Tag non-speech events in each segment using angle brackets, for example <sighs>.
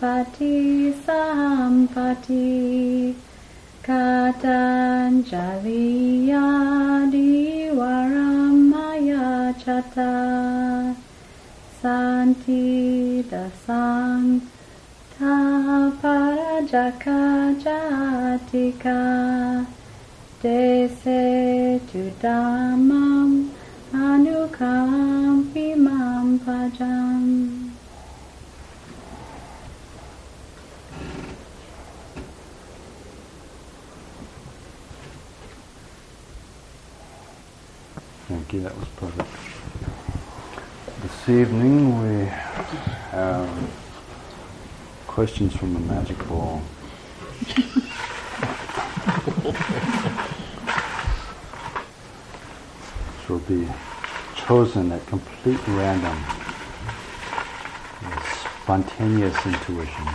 Pati Sampati Katanjaliya Diwaramaya Chata Santi Dasang Taparajaka Jatika Dese Tudamam Anukam Imam Thank you, that was perfect. This evening we have questions from the magic ball. <laughs> Which will be chosen at complete random. Spontaneous intuition.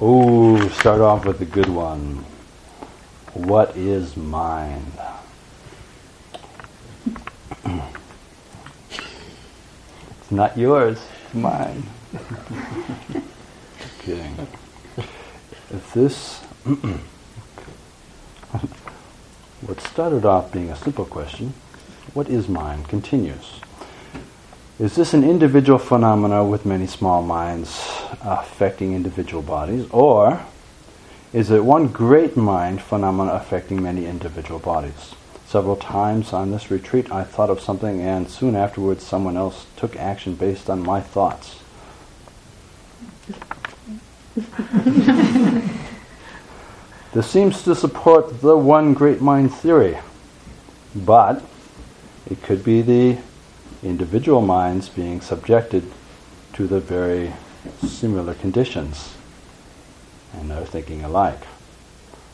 Oh, start off with a good one. What is mind? Not yours, mine. <laughs> Kidding. If this, <clears throat> what started off being a simple question, what is mind, continues. Is this an individual phenomena with many small minds affecting individual bodies, or is it one great mind phenomena affecting many individual bodies? Several times on this retreat, I thought of something, and soon afterwards, someone else took action based on my thoughts. <laughs> this seems to support the one great mind theory, but it could be the individual minds being subjected to the very similar conditions and are thinking alike.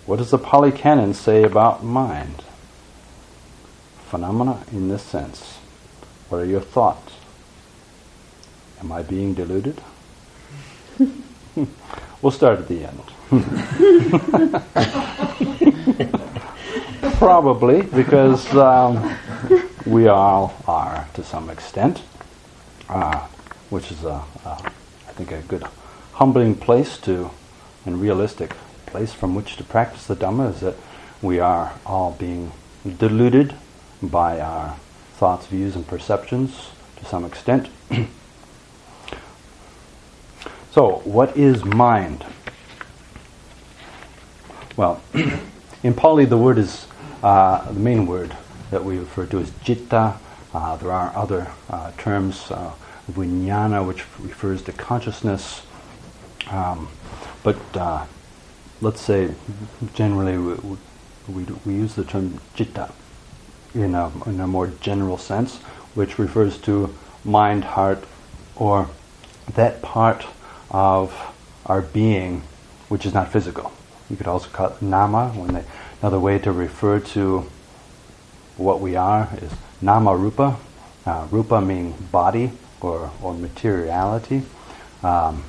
What does the Pali Canon say about mind? Phenomena in this sense. What are your thoughts? Am I being deluded? <laughs> we'll start at the end. <laughs> Probably, because um, we all are to some extent, uh, which is, a, a, I think, a good humbling place to, and realistic place from which to practice the Dhamma is that we are all being deluded by our thoughts, views, and perceptions to some extent. <clears throat> so, what is mind? Well, <clears throat> in Pali, the word is uh, the main word that we refer to as citta. Uh, there are other uh, terms, uh, vijnana, which refers to consciousness. Um, but uh, let's say generally we, we, we, use the term citta in a, in a more general sense, which refers to mind, heart, or that part of our being which is not physical. You could also call it nama, they, another way to refer to what we are is nama rupa. Uh, rupa meaning body or, or materiality um,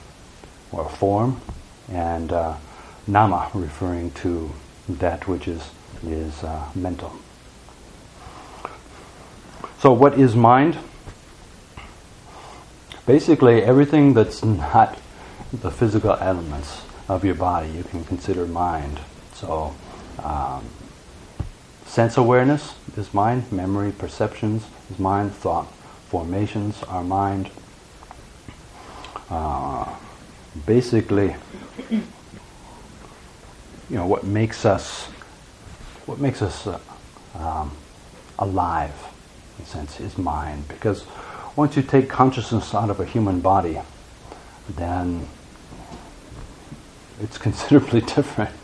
or form, and uh, nama referring to that which is, is uh, mental. So, what is mind? Basically, everything that's not the physical elements of your body you can consider mind. So, um, Sense awareness is mind, memory, perceptions is mind, thought formations are mind. Uh, basically, you know what makes us what makes us uh, um, alive, in a sense, is mind. Because once you take consciousness out of a human body, then it's <laughs> considerably different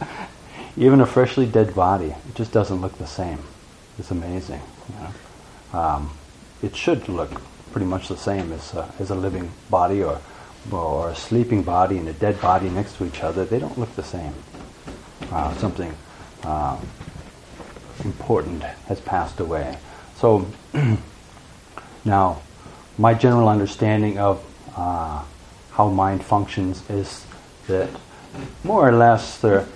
<laughs> even a freshly dead body, it just doesn't look the same. It's amazing. You know? um, it should look pretty much the same as, uh, as a living body or, or a sleeping body and a dead body next to each other. They don't look the same. Uh, something uh, important has passed away. So <clears throat> now, my general understanding of uh, how mind functions is that more or less they're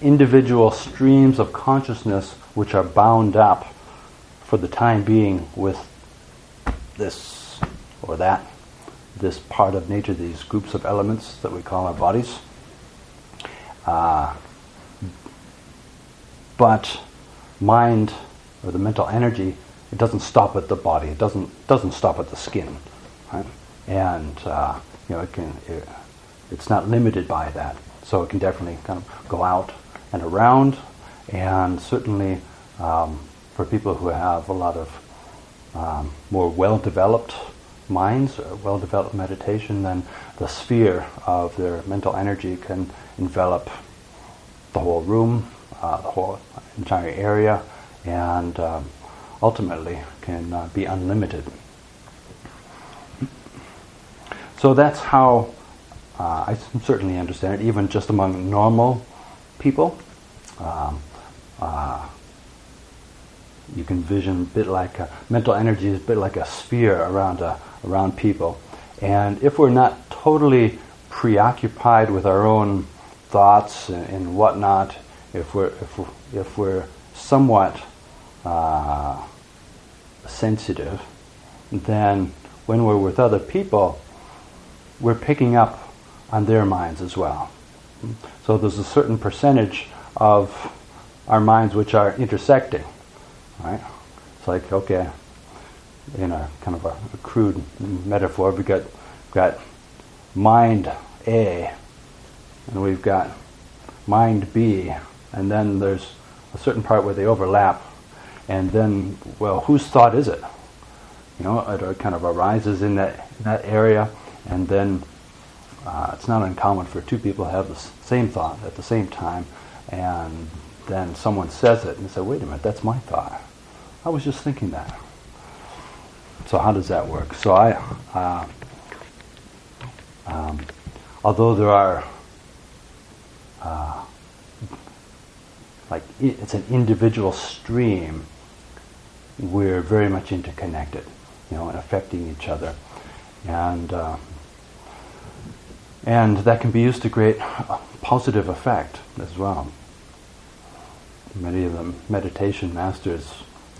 individual streams of consciousness which are bound up for the time being with this or that, this part of nature, these groups of elements that we call our bodies. Uh, but mind or the mental energy, it doesn't stop at the body. It doesn't doesn't stop at the skin, right? And uh, you know, it can it, it's not limited by that. So it can definitely kind of go out and around, and certainly um, for people who have a lot of um, more well-developed minds, well-developed meditation, then the sphere of their mental energy can envelop the whole room, uh, the whole entire area, and um, ultimately can uh, be unlimited. So that's how uh, I certainly understand it, even just among normal people. Um, uh, you can vision a bit like a, mental energy is a bit like a sphere around a, around people, and if we're not totally preoccupied with our own thoughts and, and whatnot, if we're if if we're somewhat uh, sensitive, then when we're with other people, we're picking up on their minds as well. So there's a certain percentage of our minds which are intersecting, right? It's like okay, in a kind of a, a crude metaphor, we got got mind A, and we've got mind B, and then there's a certain part where they overlap, and then well, whose thought is it? You know, it kind of arises in that in that area, and then uh, it's not uncommon for two people to have the same thought at the same time, and then someone says it, and they say, "Wait a minute, that's my thought. I was just thinking that." So how does that work? So I, uh, um, although there are uh, like it's an individual stream, we're very much interconnected, you know, and affecting each other, and uh, and that can be used to create a positive effect as well. Many of the meditation masters,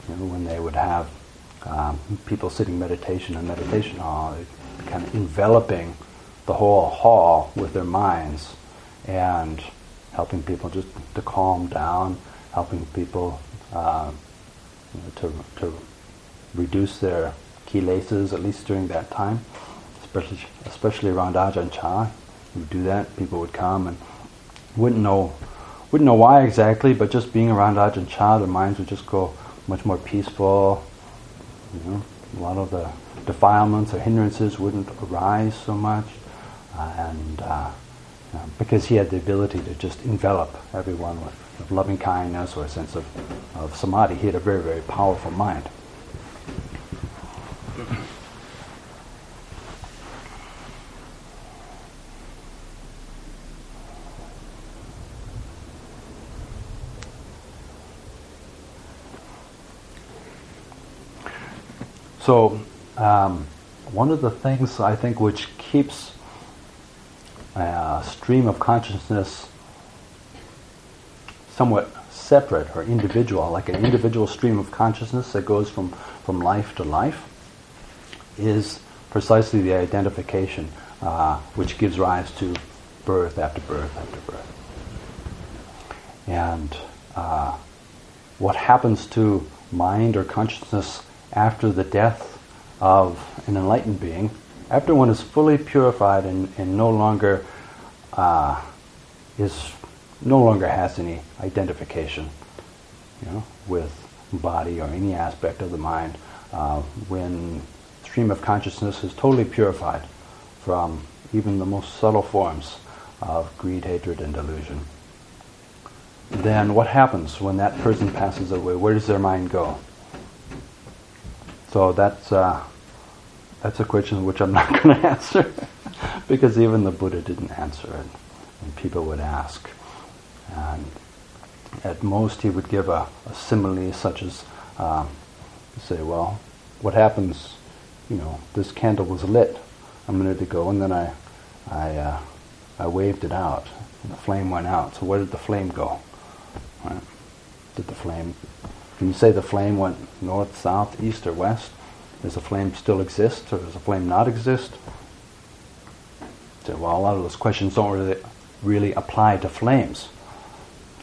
you know, when they would have um, people sitting meditation in meditation hall, kind of enveloping the whole hall with their minds and helping people just to calm down, helping people uh, to, to reduce their kilesas, at least during that time, especially, especially around Ajahn Chah. We would do that, people would come and wouldn't know, wouldn't know why exactly, but just being around Ajahn Chah, their minds would just go much more peaceful. You know, a lot of the defilements or hindrances wouldn't arise so much, uh, and uh, um, because he had the ability to just envelop everyone with, with loving kindness or a sense of, of samadhi. He had a very, very powerful mind. So, um, one of the things I think which keeps a stream of consciousness somewhat separate or individual, like an individual stream of consciousness that goes from, from life to life, is precisely the identification uh, which gives rise to birth after birth after birth. And uh, what happens to mind or consciousness after the death of an enlightened being after one is fully purified and, and no longer uh, is no longer has any identification, you know, with body or any aspect of the mind, uh, when stream of consciousness is totally purified from even the most subtle forms of greed, hatred, and delusion. Then what happens when that person passes away? Where does their mind go? So that's uh, that's a question which I'm <laughs> not going to answer because even the Buddha didn't answer it. And people would ask. And at most he would give a, a simile such as um, say, well, what happens, you know, this candle was lit a minute ago, and then I, I, uh, I waved it out, and the flame went out. So where did the flame go? Right? Did the flame? Can you say the flame went north, south, east, or west? Does the flame still exist, or does the flame not exist? So, well, a lot of those questions don't really, really apply to flames.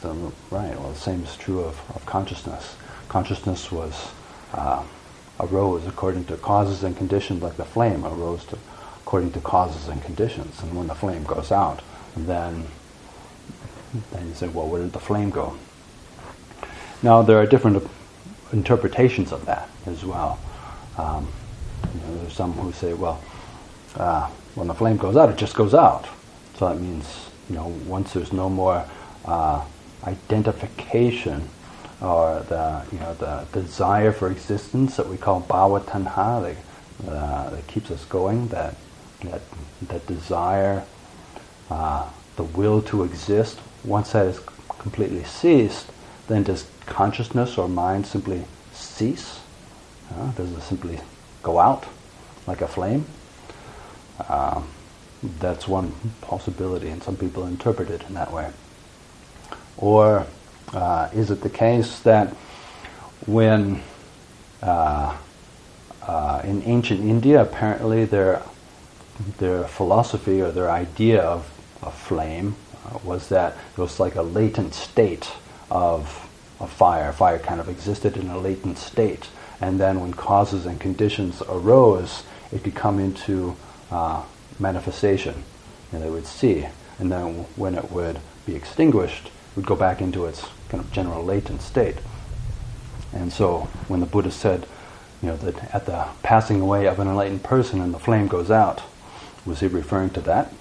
Right. Well, the same is true of, of consciousness. Consciousness was uh, arose according to causes and conditions, like the flame arose to, according to causes and conditions. And when the flame goes out, then then you say, well, where did the flame go? Now there are different interpretations of that as well. Um, you know, there's some who say, well, uh, when the flame goes out, it just goes out. So that means, you know, once there's no more uh, identification or the you know the, desire for existence that we call bhava tanha that, uh, that keeps us going that that that desire uh, the will to exist once that is completely ceased then does consciousness or mind simply cease? Uh, does it simply go out like a flame? Um, that's one possibility and some people interpret it in that way or uh, is it the case that when uh, uh, in ancient India, apparently their their philosophy or their idea of a flame uh, was that it was like a latent state of a fire. Fire kind of existed in a latent state, and then when causes and conditions arose, it could come into uh, manifestation, and they would see. And then when it would be extinguished, would go back into its kind of general latent state. And so when the Buddha said, you know, that at the passing away of an enlightened person and the flame goes out, was he referring to that?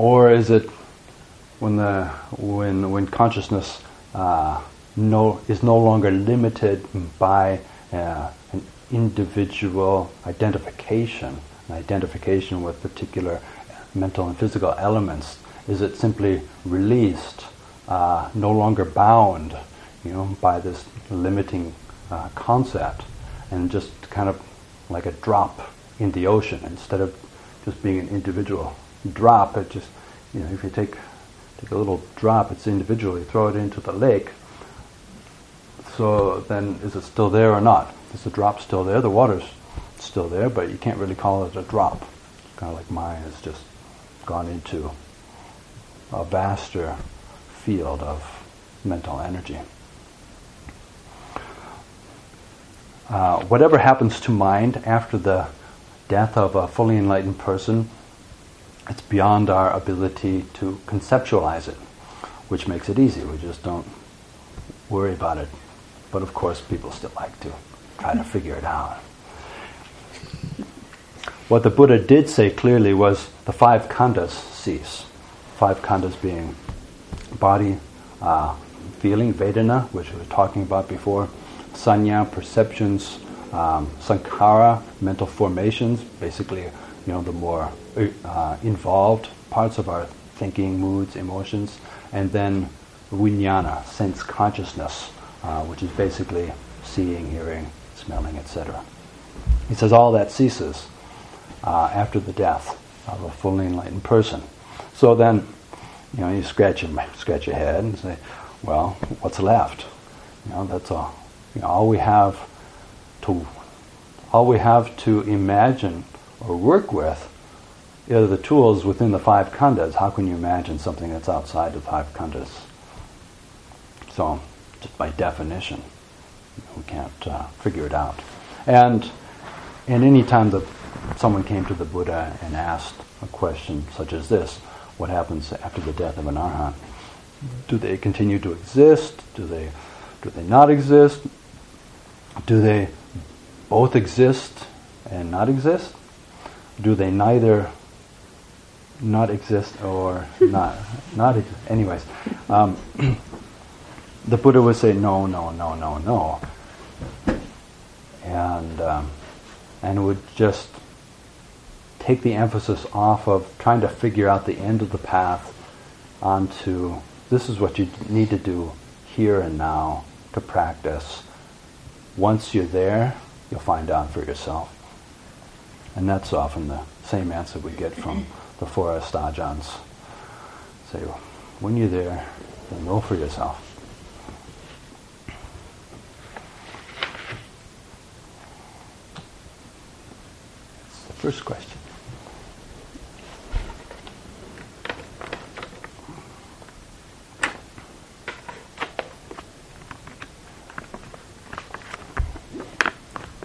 or is it when the when when consciousness uh, no is no longer limited by uh, an individual identification, an identification with particular mental and physical elements is it simply released, uh, no longer bound, you know, by this limiting uh, concept, and just kind of like a drop in the ocean instead of just being an individual drop. It just, you know, if you take take a little drop, it's individual. You throw it into the lake. So then, is it still there or not? Is the drop still there? The water's still there, but you can't really call it a drop. Kind of like mine is just gone into a vaster field of mental energy. Uh, whatever happens to mind after the death of a fully enlightened person, it's beyond our ability to conceptualize it, which makes it easy. We just don't worry about it. But of course, people still like to try to figure it out. What the Buddha did say clearly was the five khandhas cease five khandhas being body, uh, feeling, Vedana, which we were talking about before, Sanya, perceptions, um, Sankhara, mental formations, basically, you know, the more uh, involved parts of our thinking, moods, emotions, and then Vijnana, sense consciousness, uh, which is basically seeing, hearing, smelling, etc. He says all that ceases uh, after the death of a fully enlightened person. So then, you know, you scratch your <laughs> scratch your head and say, well, what's left? You know, that's all. You know, all we have to all we have to imagine or work with are the tools within the five khandhas. How can you imagine something that's outside the five khandhas? So, just by definition, we can't uh, figure it out. And and any time that someone came to the Buddha and asked a question such as this, what happens after the death of an arhat. Do they continue to exist? Do they, do they not exist? Do they both exist and not exist? Do they neither not exist or not not exist? Anyways, um, the Buddha would say no, no, no, no, no, and um, and would just take the emphasis off of trying to figure out the end of the path onto this is what you need to do here and now to practice. Once you're there, you'll find out for yourself. And that's often the same answer we get from the forest ajahns. Say, when you're there, then know for yourself. The first question.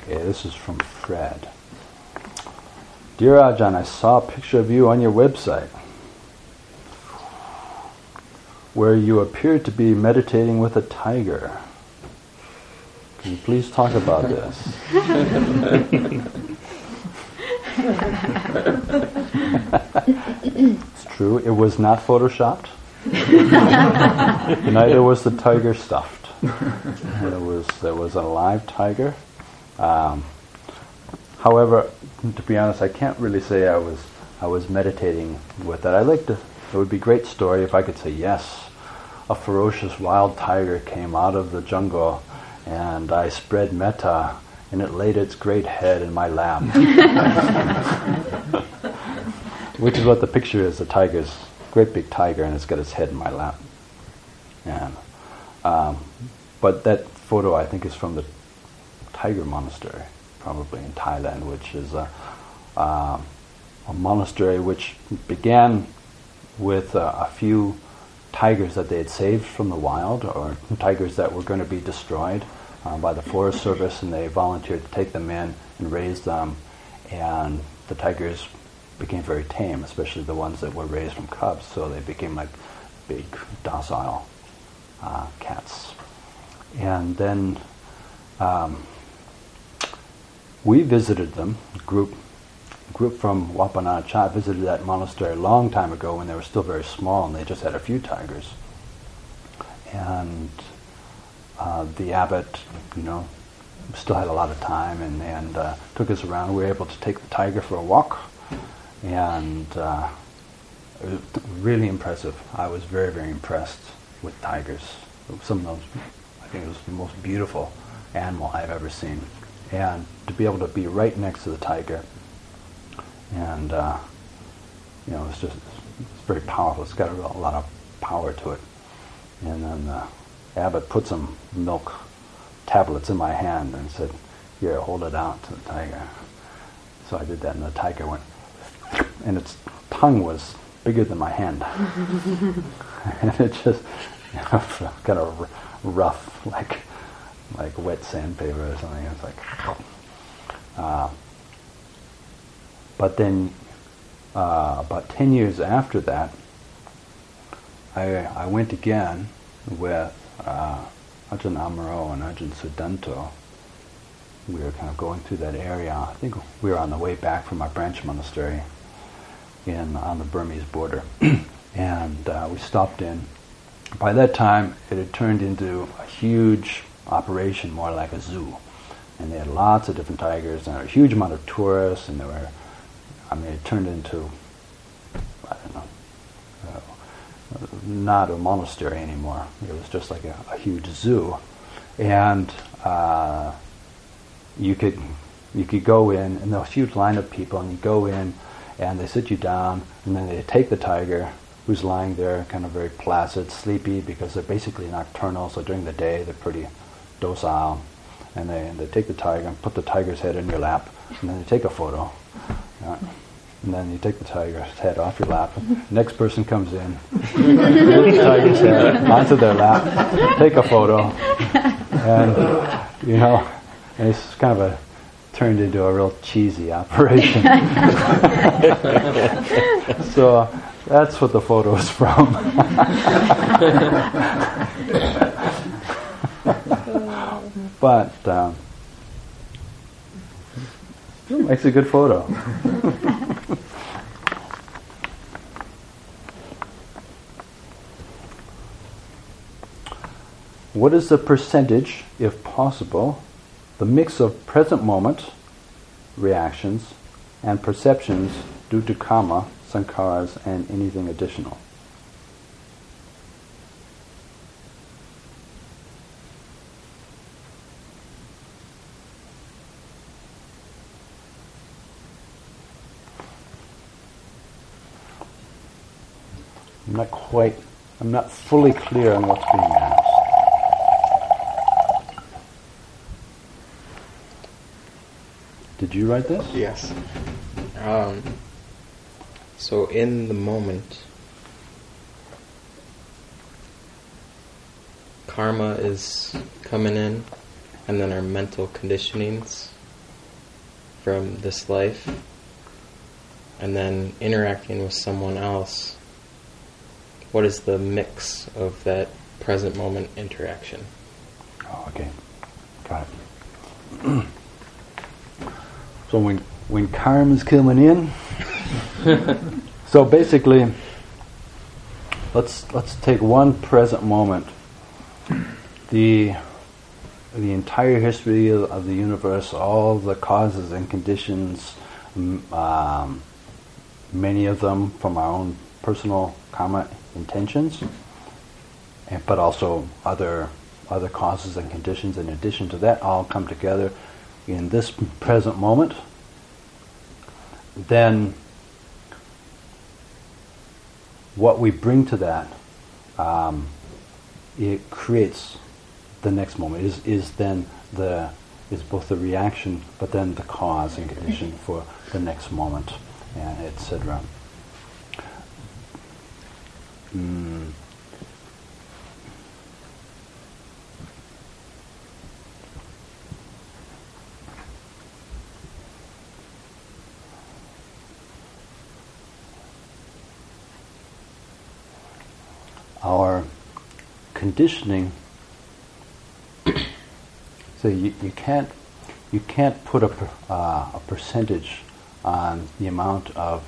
Okay, this is from Fred. Dear Ajahn, I saw a picture of you on your website where you appeared to be meditating with a tiger. Can you please talk about this? it's true, it was not photoshopped. <laughs> Neither was the tiger stuffed. There was, there was a live tiger. Um, however, to be honest, I can't really say I was I was meditating with that. I like to. It would be a great story if I could say yes. A ferocious wild tiger came out of the jungle, and I spread metta, and it laid its great head in my lap. <laughs> Which is what the picture is. The tiger's great big tiger, and it's got its head in my lap. And um, but that photo I think is from the Tiger Monastery, probably in Thailand, which is a, uh, a monastery which began with a few tigers that they had saved from the wild, or tigers that were going to be destroyed uh, by the Forest Service, and they volunteered to take them in and raise them. And the tigers became very tame, especially the ones that were raised from cubs, so they became like big, docile uh, cats. And then um, we visited them, group group from Chai visited that monastery a long time ago when they were still very small and they just had a few tigers. And uh, the abbot, you know, still had a lot of time and, and uh, took us around. We were able to take the tiger for a walk and uh, it was really impressive. I was very, very impressed with tigers. Some of those, I think it was the most beautiful animal I've ever seen and to be able to be right next to the tiger, and uh, you know, it's just it's very powerful. It's got a, a lot of power to it. And then uh, Abbot put some milk tablets in my hand and said, "Here, hold it out to the tiger." So I did that, and the tiger went, and its tongue was bigger than my hand, <laughs> and it just <laughs> you know, <laughs> kind of rough, like like wet sandpaper or something. It's like, <laughs> uh, but then uh, about ten years after that, I I went again with uh, Ajahn Amaro and Ajahn Sudanto. We were kind of going through that area. I think we were on the way back from our branch monastery in on the Burmese border, <clears throat> and uh, we stopped in. By that time, it had turned into a huge operation, more like a zoo. And they had lots of different tigers, and a huge amount of tourists, and there were, I mean, it turned into, I don't know, uh, not a monastery anymore. It was just like a, a huge zoo. And uh, you could you could go in, and there was a huge line of people, and you go in, and they sit you down, and then they take the tiger, who's lying there, kind of very placid, sleepy, because they're basically nocturnal. So during the day, they're pretty docile, and they, they take the tiger and put the tiger's head in your lap, and then they take a photo. And then you take the tiger's head off your lap. Next person comes in, <laughs> tiger's head onto their lap, take a photo, and you know, and it's kind of a turned into a real cheesy operation. <laughs> so that's what the photo is from. <laughs> but um, it makes a good photo. <laughs> what is the percentage, if possible, the mix of present moment reactions and perceptions due to karma, sankharas, and anything additional? I'm not quite, I'm not fully clear on what's being asked. Did you write this? Yes. Um, so in the moment, karma is coming in, and then our mental conditionings from this life, and then interacting with someone else. What is the mix of that present moment interaction? Oh, okay. Got it. <clears throat> so when when karma's coming in, <laughs> so basically, let's let's take one present moment. The the entire history of, of the universe, all the causes and conditions, um, many of them from our own personal karma intentions, and, but also other other causes and conditions in addition to that all come together in this present moment, then what we bring to that, um, it creates the next moment. Is is then the is both the reaction, but then the cause and condition for the next moment, and etc. Mm. Our conditioning <coughs> so you, you can't you can't put a, uh, a percentage on the amount of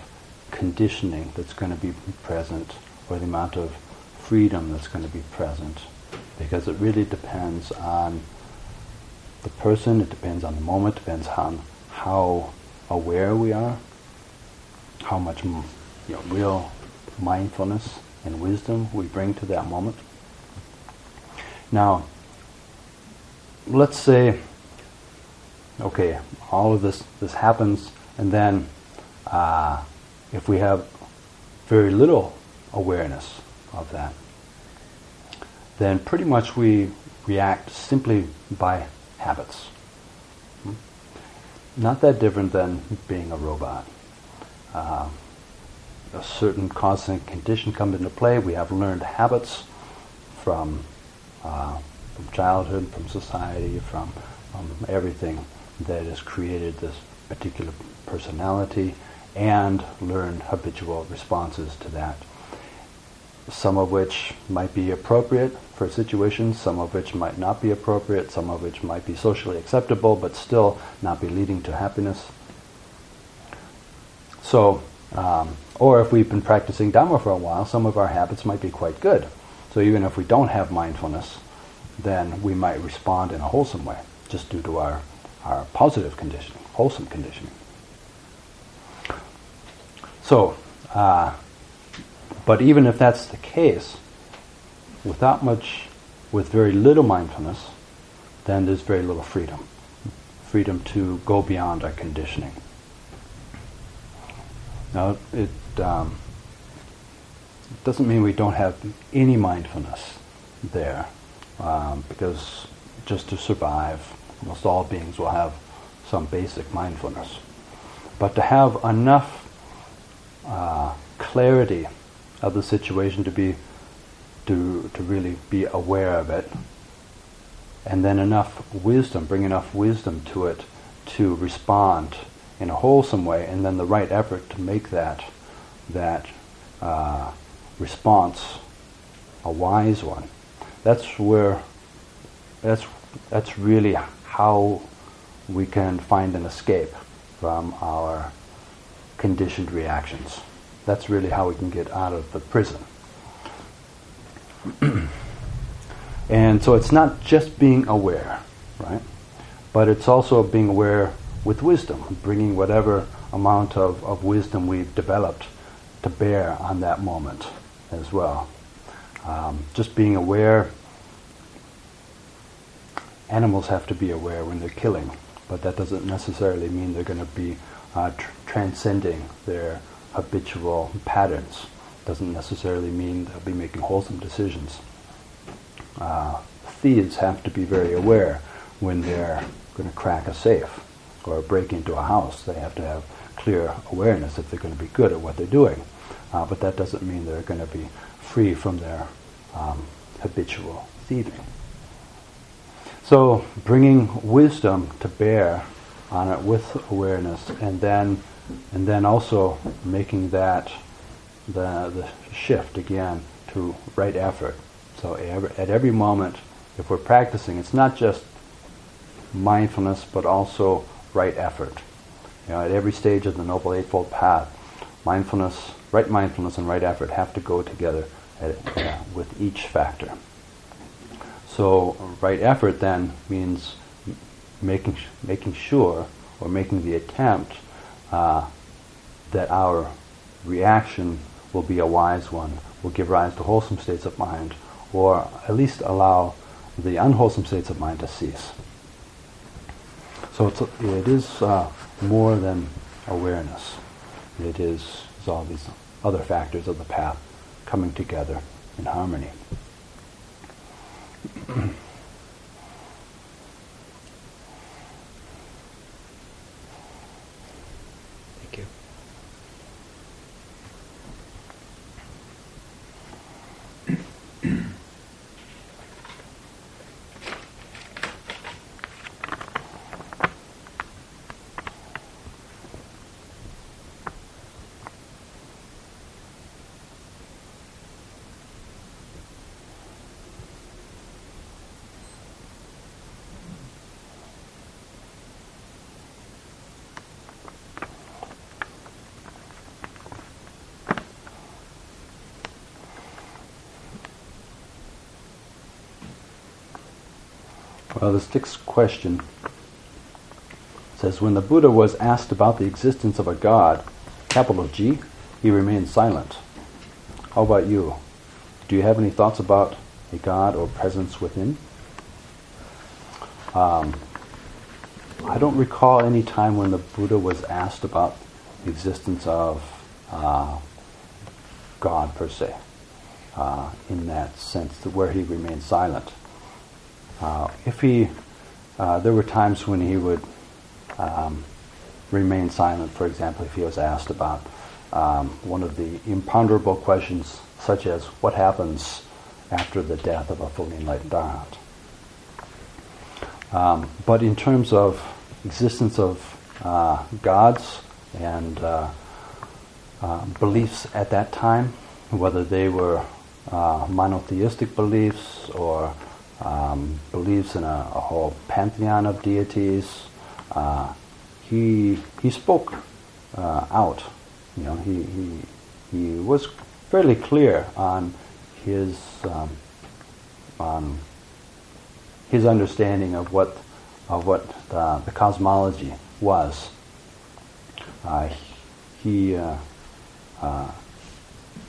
conditioning that's going to be present or the amount of freedom that's going to be present because it really depends on the person, it depends on the moment, depends on how aware we are, how much you know, real mindfulness and wisdom we bring to that moment. Now, let's say, okay, all of this this happens, and then uh, if we have very little awareness of that, then pretty much we react simply by habits. Hmm? Not that different than being a robot. Uh, a certain constant condition comes into play. We have learned habits from uh, from childhood, from society, from, from everything that has created this particular personality, and learned habitual responses to that. Some of which might be appropriate for situations, some of which might not be appropriate, some of which might be socially acceptable but still not be leading to happiness. So, um, or if we've been practicing Dhamma for a while, some of our habits might be quite good. So even if we don't have mindfulness, then we might respond in a wholesome way, just due to our, our positive conditioning, wholesome conditioning. So, uh, but even if that's the case, without much, with very little mindfulness, then there's very little freedom. Freedom to go beyond our conditioning. Now, it, um, doesn't mean we don't have any mindfulness there um, because just to survive, almost all beings will have some basic mindfulness. But to have enough uh, clarity of the situation to be to to really be aware of it, and then enough wisdom, bring enough wisdom to it to respond in a wholesome way, and then the right effort to make that that uh, response a wise one that's where that's that's really how we can find an escape from our conditioned reactions. That's really how we can get out of the prison. <clears throat> and so it's not just being aware, right? But it's also being aware with wisdom, bringing whatever amount of, of wisdom we've developed to bear on that moment as well. Um, just being aware animals have to be aware when they're killing, but that doesn't necessarily mean they're going to be uh, tr- transcending their habitual patterns. doesn't necessarily mean they'll be making wholesome decisions. Uh, thieves have to be very aware when they're going to crack a safe or break into a house. They have to have clear awareness if they're going to be good at what they're doing. Uh, but that doesn't mean they're going to be free from their um, habitual thieving. So bringing wisdom to bear on it with awareness, and then and then also making that the the shift again to right effort. So at every moment, if we're practicing, it's not just mindfulness, but also right effort. You know, at every stage of the Noble Eightfold Path, mindfulness, right mindfulness, and right effort have to go together at, uh, with each factor. So, right effort then means making making sure or making the attempt uh, that our reaction will be a wise one, will give rise to wholesome states of mind, or at least allow the unwholesome states of mind to cease. So it's, it is uh, more than awareness. It is, is all these other factors of the path coming together in harmony. <clears throat> Well, this next question says When the Buddha was asked about the existence of a God, capital G, he remained silent. How about you? Do you have any thoughts about a God or presence within? Um, I don't recall any time when the Buddha was asked about the existence of uh, God per se, uh, in that sense, where he remained silent. Uh, if he, uh, there were times when he would um, remain silent. For example, if he was asked about um, one of the imponderable questions, such as what happens after the death of a fully enlightened arhat. Um, but in terms of existence of uh, gods and uh, uh, beliefs at that time, whether they were uh, monotheistic beliefs or um, believes in a, a, whole pantheon of deities. Uh, he he spoke uh, out. You know, he, he he was fairly clear on his um, on his understanding of what of what the, the cosmology was. Uh, he, uh, uh,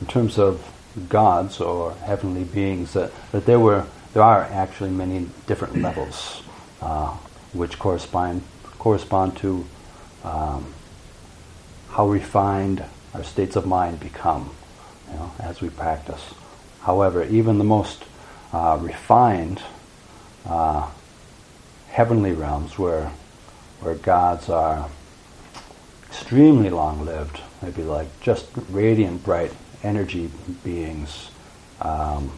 in terms of gods or heavenly beings, that, that there were there are actually many different levels uh, which correspond correspond to um, how refined our states of mind become you know, as we practice. However, even the most uh, refined uh, heavenly realms, where where gods are extremely long-lived, maybe like just radiant, bright energy beings. Um,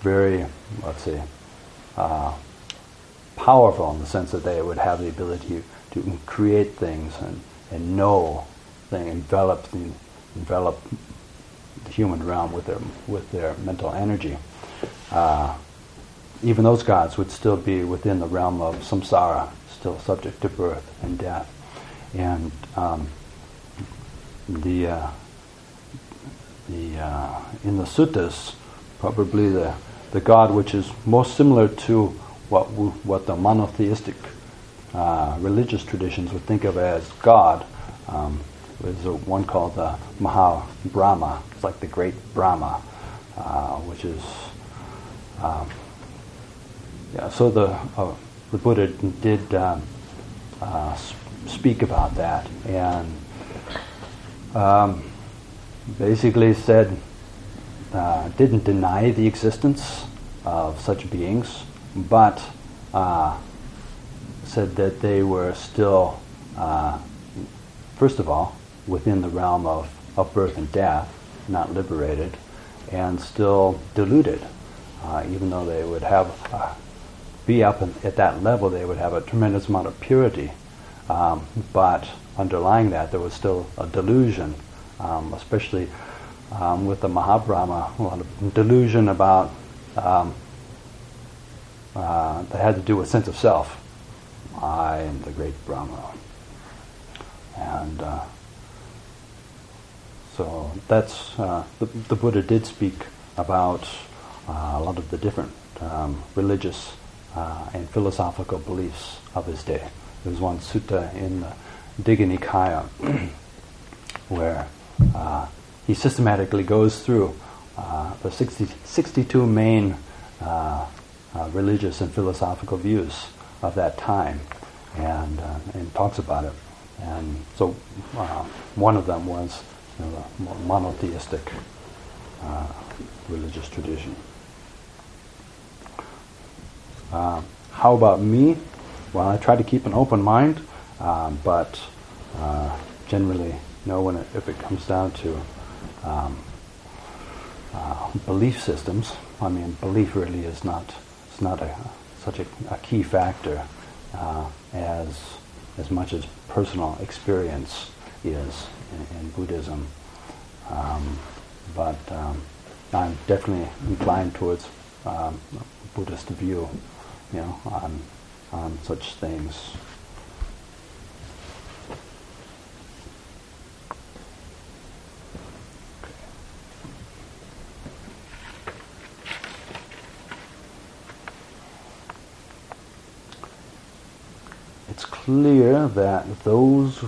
very, let's say, uh, powerful in the sense that they would have the ability to create things and, and know things, envelop the, envelop the human realm with their with their mental energy. Uh, even those gods would still be within the realm of samsara, still subject to birth and death. And um, the uh, the uh, in the suttas, probably the the God which is most similar to what what the monotheistic uh, religious traditions would think of as God. Um, there's a, one called the Maha Brahma. It's like the great Brahma, uh, which is um, yeah. So the uh, the Buddha did um, uh, speak about that and um, basically said uh, didn't deny the existence of such beings, but uh, said that they were still, uh, first of all, within the realm of, of birth and death, not liberated, and still deluded. Uh, even though they would have uh, be up in, at that level, they would have a tremendous amount of purity. Um, but underlying that, there was still a delusion, um, especially um, with the Mahabrahma, a lot of delusion about um, uh, that had to do with sense of self. I am the great Brahma, and uh, so that's uh, the, the, Buddha did speak about uh, a lot of the different um, religious uh, and philosophical beliefs of his day. There's one sutta in the Digha Nikaya <clears throat> where uh, he systematically goes through uh, the 60, 62 main uh, uh, religious and philosophical views of that time and, uh, and talks about it. And so uh, one of them was you know, the monotheistic religious tradition. how about me? Well, I try to keep an open mind, um, but generally, know when it, if it comes down to um, uh, belief systems. I mean, belief really is not it's not a, such a, a key factor uh, as as much as personal experience is in, in Buddhism. Um, but um, I'm definitely inclined towards um, Buddhist view, you know, on on such things. Clear that those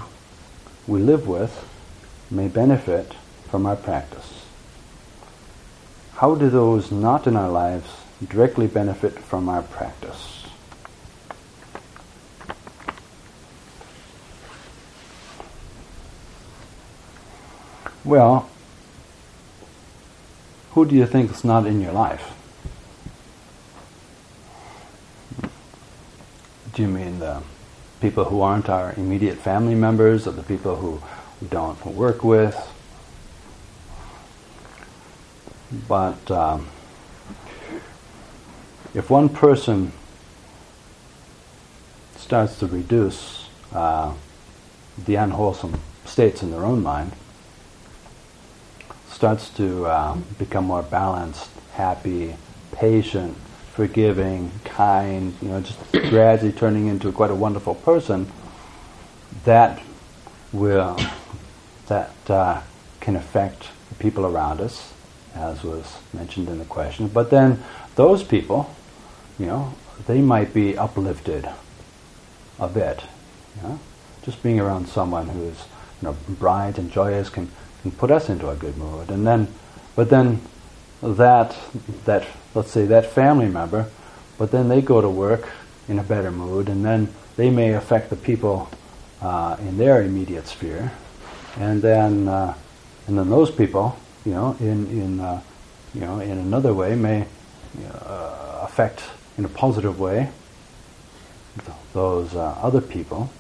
we live with may benefit from our practice. How do those not in our lives directly benefit from our practice? Well, who do you think is not in your life? Do you mean the people who aren't our immediate family members or the people who we don't work with. But um, if one person starts to reduce uh, the unwholesome states in their own mind, starts to uh, become more balanced, happy, patient, forgiving, kind, you know, just gradually turning into quite a wonderful person, that will that uh, can affect the people around us, as was mentioned in the question. But then those people, you know, they might be uplifted a bit. You know? Just being around someone who is, you know, bright and joyous can, can put us into a good mood. And then, but then that that let's say that family member, but then they go to work in a better mood, and then they may affect the people uh, in their immediate sphere, and then uh, and then those people, you know, in in uh, you know in another way may uh, affect in a positive way those uh, other people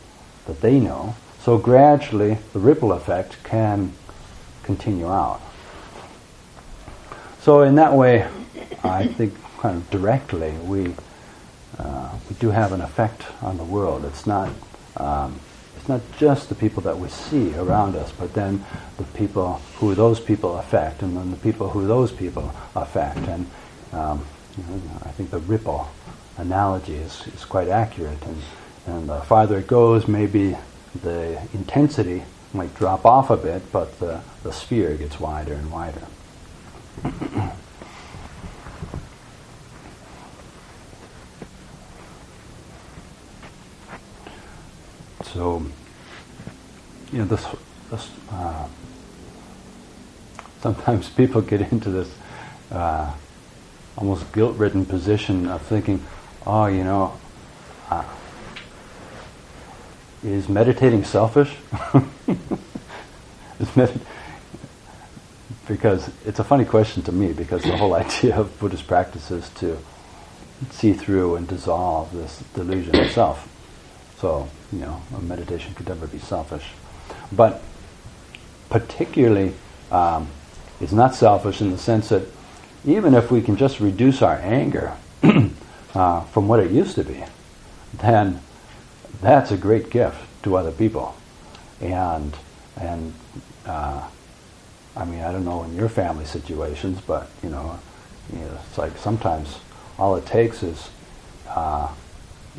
that they know. So gradually, the ripple effect can continue out. So in that way, I think kind of directly we uh, we do have an effect on the world. It's not um, it's not just the people that we see around us, but then the people who those people affect, and then the people who those people affect. And um, you know, I think the ripple analogy is, is quite accurate. And, and the farther it goes, maybe the intensity might drop off a bit, but the, the sphere gets wider and wider. So, you know, this, this uh, sometimes <laughs> people get into this uh, almost guilt-ridden position of thinking, oh, you know, uh, is meditating selfish? <laughs> is med- because it's a funny question to me because the whole idea of Buddhist practice is to see through and dissolve this delusion itself. So, you know, a meditation could never be selfish. But particularly, um, it's not selfish in the sense that even if we can just reduce our anger <clears throat> uh, from what it used to be, then that's a great gift to other people. And and uh, I mean, I don't know in your family situations, but you know, you know it's like sometimes all it takes is, uh,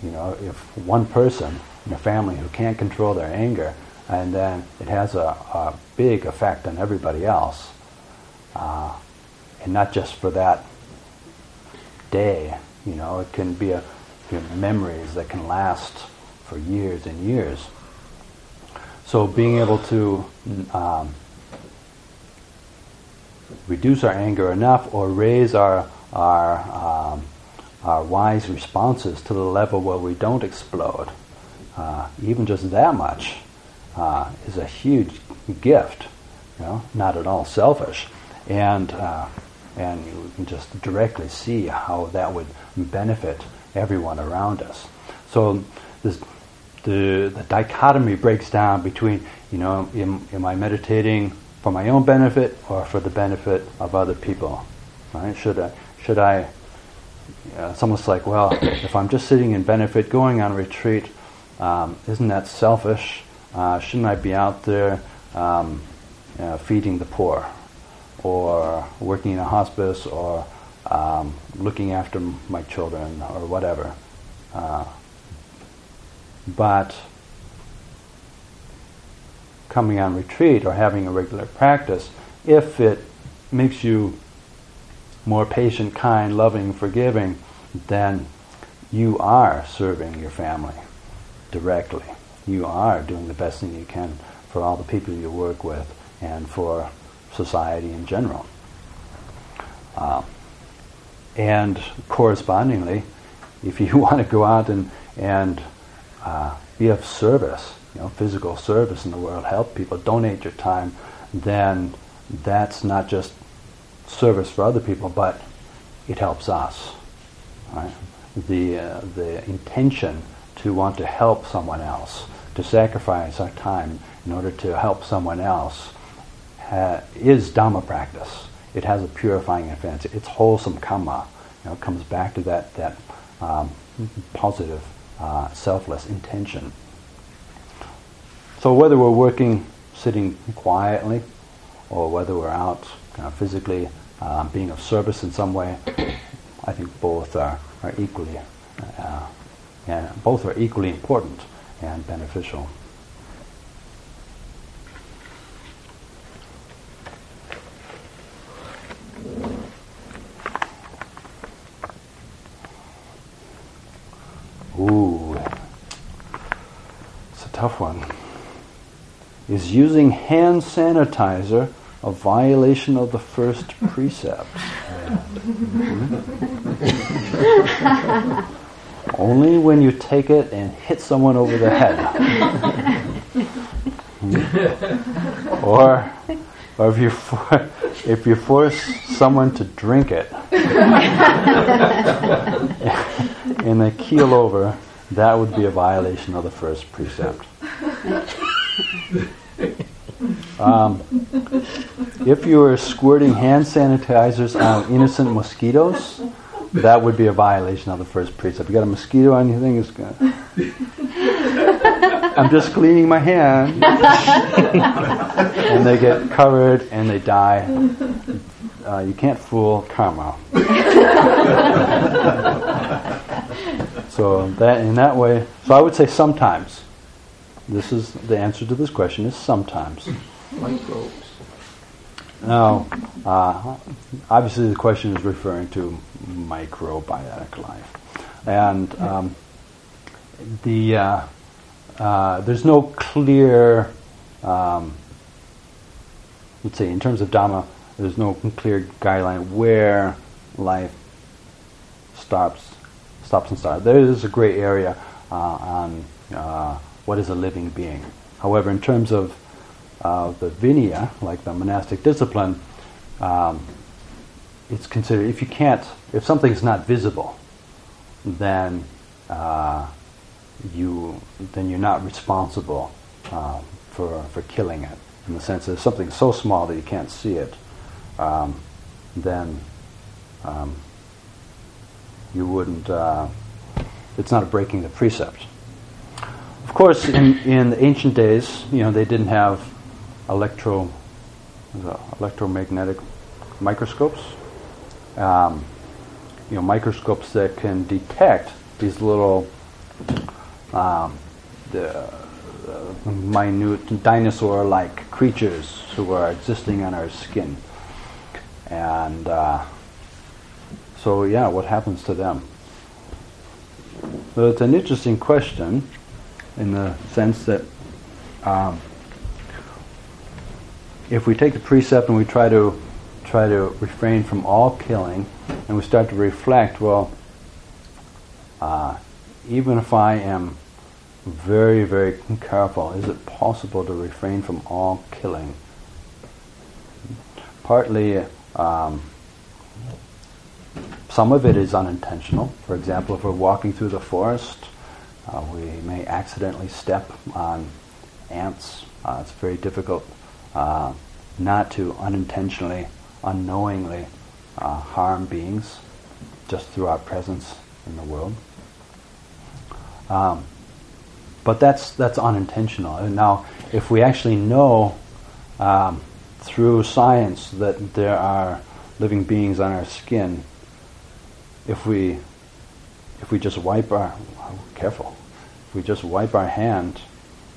you know, if one person in a family who can't control their anger, and then it has a, a big effect on everybody else, uh, and not just for that day. You know, it can be a you know, memories that can last for years and years. So being able to um, reduce our anger enough or raise our our um, our wise responses to the level where we don't explode, uh, even just that much, uh, is a huge gift. You know, not at all selfish, and uh, and you can just directly see how that would benefit everyone around us. So this, the the dichotomy breaks down between you know am, am I meditating for my own benefit or for the benefit of other people? Right? Should I should I uh, it's almost like, well, <coughs> if I'm just sitting in benefit, going on retreat, um, isn't that selfish? Uh, shouldn't I be out there um, uh, feeding the poor, or working in a hospice, or um, looking after my children, or whatever? Uh, but coming on retreat or having a regular practice, if it makes you more patient, kind, loving, forgiving, then you are serving your family directly. You are doing the best thing you can for all the people you work with and for society in general. Uh, and correspondingly, if you <laughs> want to go out and, and uh, be of service, you know, physical service in the world, help people, donate your time, then that's not just service for other people, but it helps us. Right? The, uh, the intention to want to help someone else, to sacrifice our time in order to help someone else, is Dhamma practice. It has a purifying effect. It's wholesome karma. You know, it comes back to that, that um, positive, uh, selfless intention. So whether we're working sitting quietly or whether we're out of physically um, being of service in some way, <coughs> I think both are, are equally uh, and both are equally important and beneficial. Ooh, it's a tough one. Is using hand sanitizer a violation of the first <laughs> precept. Only when you take it and hit someone over the head. Hmm? or, or if you for, if you force someone to drink it <laughs> and they keel over, that would be a violation of the first precept. <laughs> Um, if you were squirting hand sanitizers on innocent mosquitoes, that would be a violation of the first precept. You got a mosquito on your thing, it's. I'm just cleaning my hand. and they get covered and they die. Uh, you can't fool karma. <laughs> so that in that way, so I would say sometimes. This is the answer to this question is sometimes. Microbes. Now, uh, obviously, the question is referring to microbiotic life, and um, the uh, uh, there's no clear, um, let's say, in terms of Dhamma, there's no clear guideline where life stops, stops and starts. There is a gray area uh, on uh, what is a living being. However, in terms of uh, the Vinaya, like the monastic discipline, um, it's considered if you can't, if something's not visible, then uh, you then you're not responsible um, for for killing it. In the sense that if something's so small that you can't see it, um, then um, you wouldn't. Uh, it's not a breaking the precept. Of course, in, in the ancient days, you know, they didn't have electro, electromagnetic microscopes. Um, you know, microscopes that can detect these little um, the, minute dinosaur-like creatures who are existing on our skin. And uh, so, yeah, what happens to them? So it's an interesting question in the sense that um, if we take the precept and we try to try to refrain from all killing, and we start to reflect, well, uh, even if I am very, very careful, is it possible to refrain from all killing? Partly, um, some of it is unintentional. For example, if we're walking through the forest, uh, we may accidentally step on ants. Uh, it's very difficult uh, not to unintentionally, unknowingly uh, harm beings just through our presence in the world. Um, but that's that's unintentional. And now, if we actually know um, through science that there are living beings on our skin if we if we just wipe our careful, if we just wipe our hand,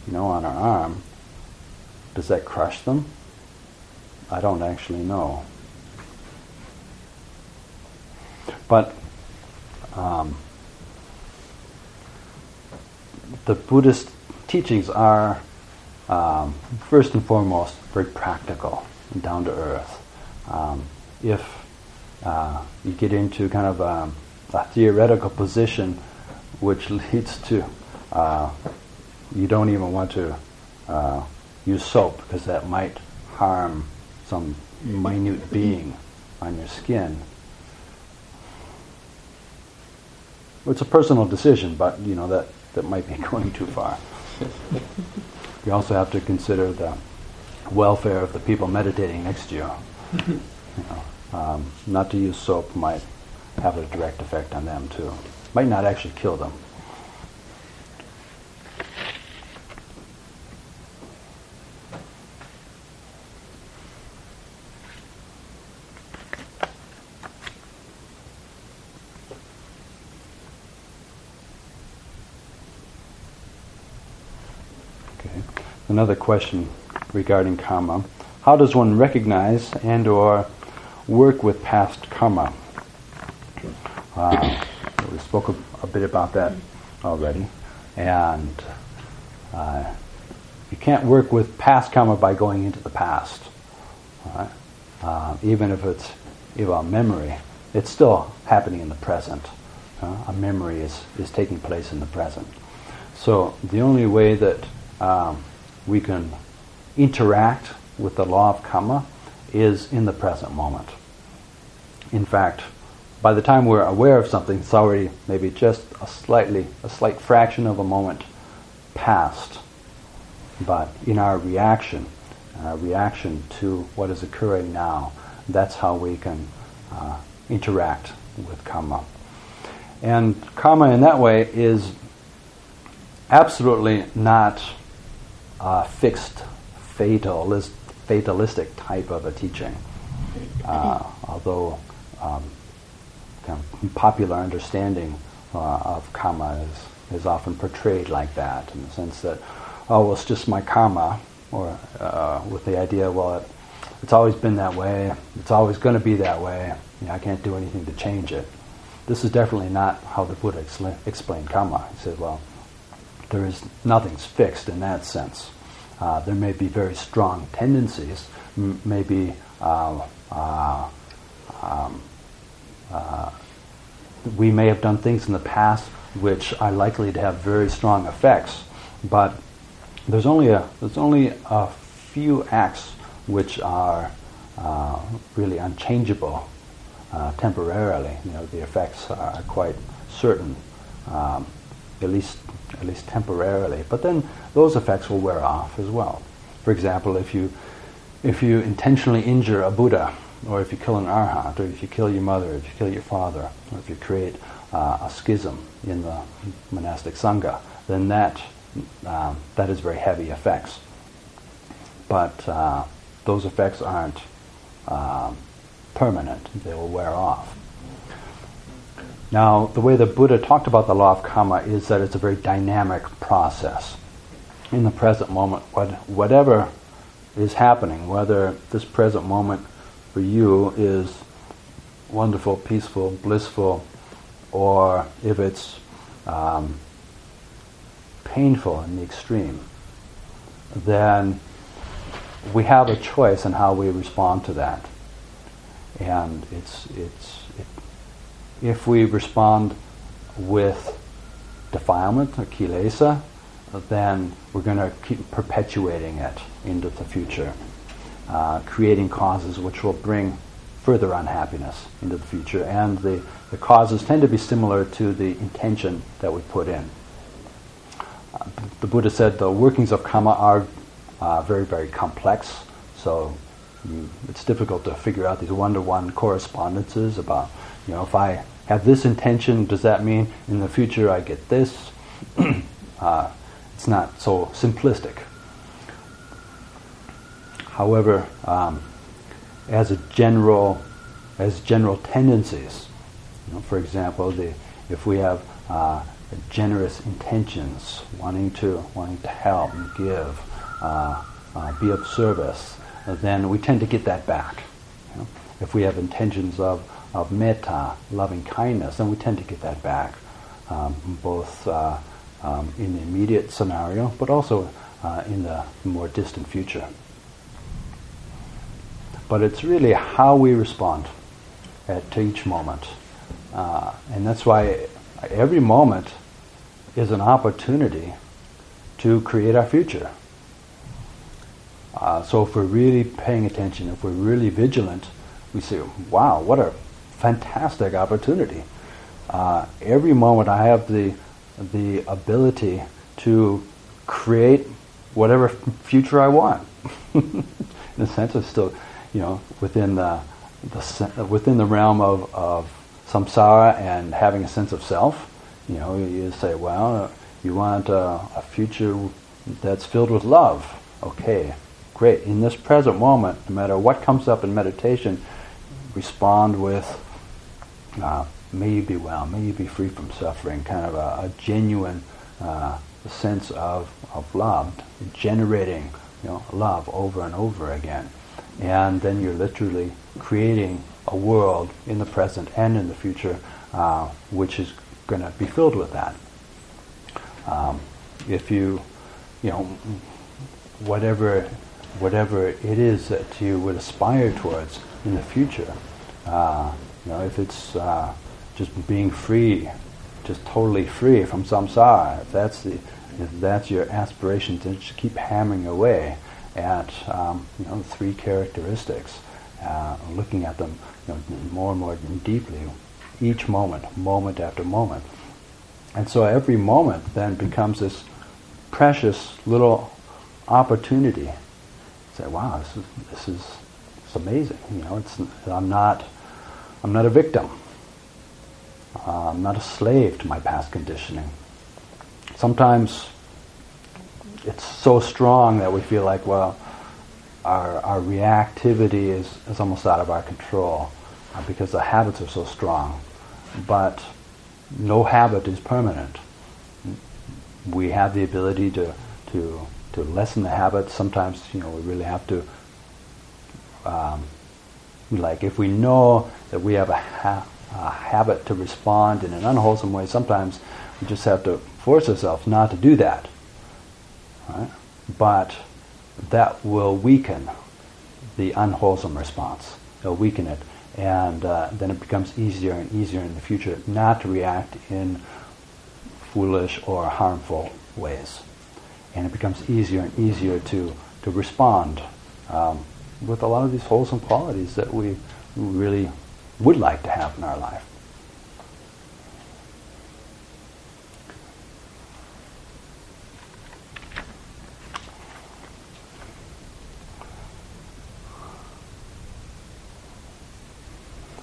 you know, on our arm, does that crush them? I don't actually know. But um, the Buddhist teachings are, um, first and foremost, very practical and down to earth. Um, if uh, you get into kind of a, um, a theoretical position which leads to uh, you don't even want to uh, use soap because that might harm some minute being on your skin. It's a personal decision, but you know that, that might be <laughs> going too far. you also have to consider the welfare of the people meditating next to you. <laughs> you know. Um, not to use soap might have a direct effect on them too. Might not actually kill them. Another question regarding karma. How does one recognize and or work with past karma. Uh, spoke a, a, bit about that already. And uh, you can't work with past karma by going into the past. Right? Uh, even if it's even a memory, it's still happening in the present. Uh, a memory is, is taking place in the present. So the only way that um, we can interact with the law of karma is in the present moment. In fact, by the time we're aware of something, it's already maybe just a slightly, a slight fraction of a moment past. But in our reaction, our reaction to what is occurring now, that's how we can uh, interact with karma. And karma in that way is absolutely not a fixed, fatalist, fatalistic type of a teaching. Uh, although um, kind of popular understanding uh, of karma is, is often portrayed like that, in the sense that, oh, well, it's just my karma, or uh, with the idea, well, it, it's always been that way, it's always going to be that way, you know, I can't do anything to change it. This is definitely not how the Buddha expl- explained karma. He said, well, there is nothing's fixed in that sense. Uh, there may be very strong tendencies, m- maybe uh, uh, um, uh, we may have done things in the past which are likely to have very strong effects, but there's only a there's only a few acts which are uh, really unchangeable uh, temporarily. You know, the effects are quite certain, um, at least at least temporarily. But then those effects will wear off as well. For example, if you if you intentionally injure a Buddha, or if you kill an arhat, or if you kill your mother, if you kill your father, or if you create uh, a schism in the monastic sangha, then that um, that is very heavy effects. But uh, those effects aren't um, permanent; they will wear off. Now, the way the Buddha talked about the law of karma is that it's a very dynamic process. In the present moment, what, whatever is happening, whether this present moment for you is wonderful, peaceful, blissful, or if it's um, painful in the extreme, then we have a choice in how we respond to that. And it's, it's, it, if we respond with defilement or kilesa, then we're going to keep perpetuating it into the future, uh, creating causes which will bring further unhappiness into the future. And the, the causes tend to be similar to the intention that we put in. Uh, the Buddha said the workings of karma are uh, very, very complex, so you, it's difficult to figure out these one-to-one correspondences about, you know, if I have this intention, does that mean in the future I get this? <clears throat> uh, it's not so simplistic. However, um, as a general, as general tendencies, you know, for example, the, if we have uh, generous intentions, wanting to wanting to help and give, uh, uh, be of service, then we tend to get that back. You know? If we have intentions of of metta, loving kindness, then we tend to get that back, um, both uh, um, in the immediate scenario, but also uh, in the more distant future. But it's really how we respond at, to each moment. Uh, and that's why every moment is an opportunity to create our future. Uh, so if we're really paying attention, if we're really vigilant, we say, wow, what a fantastic opportunity. Uh, every moment I have the the ability to create whatever future I want. <laughs> In a sense, it's still, you know, within the, the within the realm of, of samsara and having a sense of self. You know, you say, well, you want a, a future that's filled with love. Okay, great. In this present moment, no matter what comes up in meditation, respond with uh, may you be well, may you be free from suffering, kind of a, a genuine uh, sense of, of love, generating you know, love over and over again. And then you're literally creating a world in the present and in the future uh, which is going to be filled with that. Um, if you, you know, whatever, whatever it is that you would aspire towards in the future, uh, you know, if it's uh, just being free, just totally free from samsara, if that's the, if that's your aspiration, to just keep hammering away at um, you know three characteristics, uh, looking at them you know, more and more deeply, each moment, moment after moment, and so every moment then becomes this precious little opportunity. Say, wow, this is this is it's amazing. You know, it's I'm not I'm not a victim. Uh, I'm not a slave to my past conditioning. Sometimes it's so strong that we feel like, well, our, our reactivity is, is almost out of our control uh, because the habits are so strong. But no habit is permanent. We have the ability to, to, to lessen the habits. Sometimes, you know, we really have to um, like if we know that we have a, ha- a, habit to respond in an unwholesome way, sometimes we just have to force ourselves not to do that. Right? But that will weaken the unwholesome response. It'll weaken it, and uh, then it becomes easier and easier in the future not to react in foolish or harmful ways. And it becomes easier and easier to, to respond um, with a lot of these wholesome qualities that we really would like to have in our life.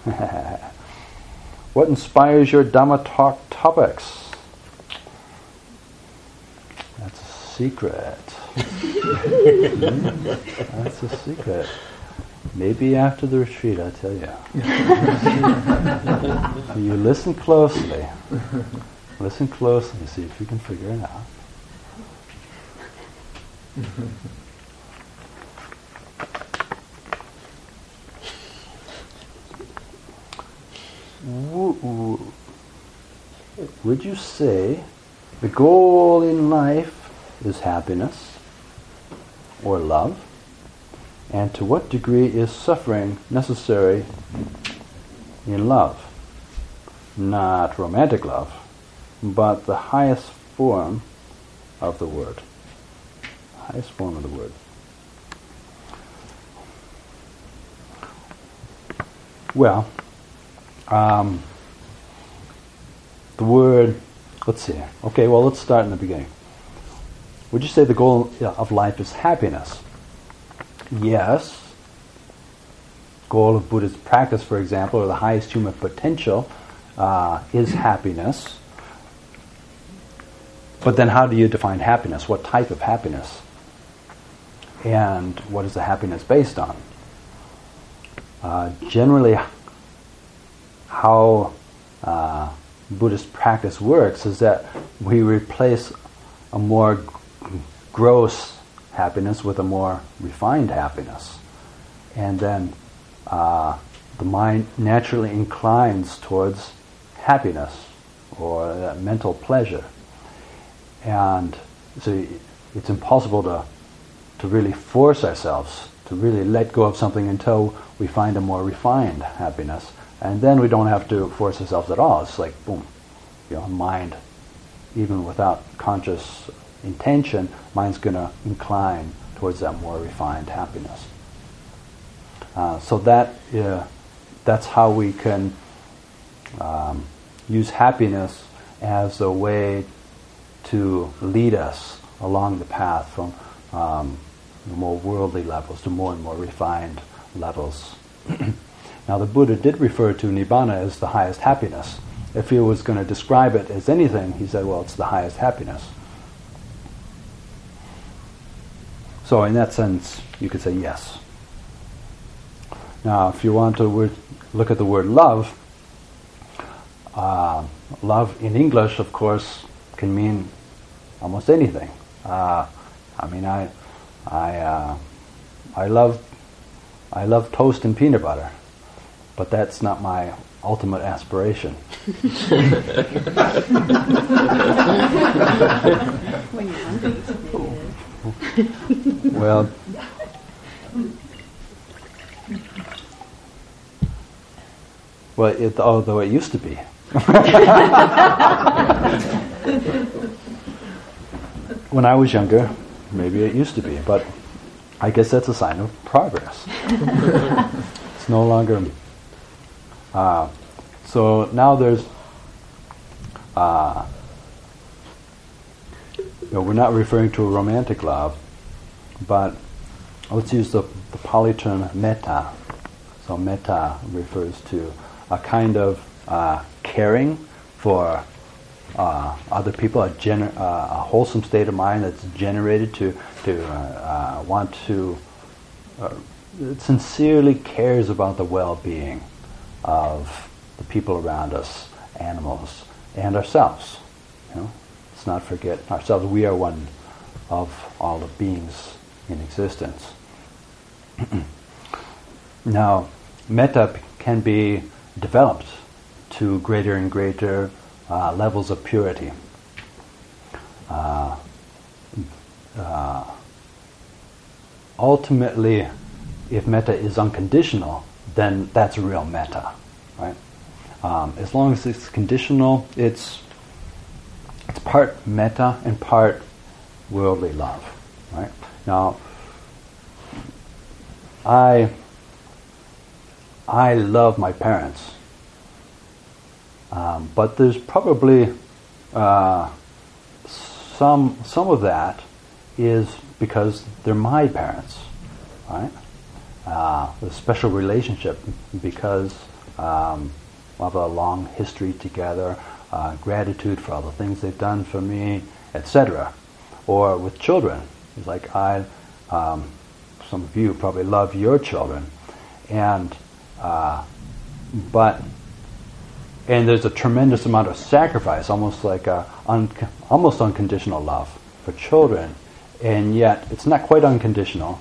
<laughs> what inspires your Dhamma talk topics? That's a secret. Hmm? <laughs> That's a secret. Maybe after the retreat, I'll tell you. <laughs> you listen closely. Listen closely, see if you can figure it out. Would you say the goal in life is happiness or love? And to what degree is suffering necessary in love? Not romantic love, but the highest form of the word. Highest form of the word. Well, um, the word, let's see. Okay, well, let's start in the beginning. Would you say the goal of life is happiness? Yes. Goal of Buddhist practice, for example, or the highest human potential, uh, is happiness. But then, how do you define happiness? What type of happiness? And what is the happiness based on? Uh, generally, how uh, Buddhist practice works is that we replace a more g- gross happiness with a more refined happiness. And then uh, the mind naturally inclines towards happiness or that mental pleasure. And so it's impossible to, to really force ourselves to really let go of something until we find a more refined happiness. And then we don't have to force ourselves at all. It's like, boom, you know, mind, even without conscious intention, mind's going to incline towards that more refined happiness. Uh, so that uh, that's how we can um, use happiness as a way to lead us along the path from um, the more worldly levels to more and more refined levels. <clears throat> now, the Buddha did refer to nibbana as the highest happiness. If he was going to describe it as anything, he said, well, it's the highest happiness. So, in that sense, you could say yes. Now, if you want to look at the word love, uh, love in English, of course, can mean almost anything. Uh, I mean, I, I, uh, I love, I love toast and peanut butter, but that's not my ultimate aspiration. When you're hungry, well, well, it, although it used to be. <laughs> when I was younger, maybe it used to be, but I guess that's a sign of progress. <laughs> it's no longer. Uh, so now there's. Uh, you know, we're not referring to a romantic love, but let's use the, the Pali term metta. So metta refers to a kind of uh, caring for uh, other people, a, gener- uh, a, wholesome state of mind that's generated to to uh, uh, want to uh, sincerely cares about the well-being of the people around us, animals, and ourselves. You know, let's not forget ourselves. We are one of all the beings in existence. <clears throat> now, metta can be developed to greater and greater uh, levels of purity. Uh, uh, ultimately, if metta is unconditional, then that's real metta, right? Um, as long as it's conditional, it's it's part metta and part worldly love, right? Now, I I love my parents, um, but there's probably uh, some some of that is because they're my parents, right? Uh, a special relationship because um, of a long history together, uh, gratitude for all the things they've done for me, etc. Or with children, it's like I, um, some of you probably love your children, and uh, but and there's a tremendous amount of sacrifice, almost like a un- almost unconditional love for children, and yet it's not quite unconditional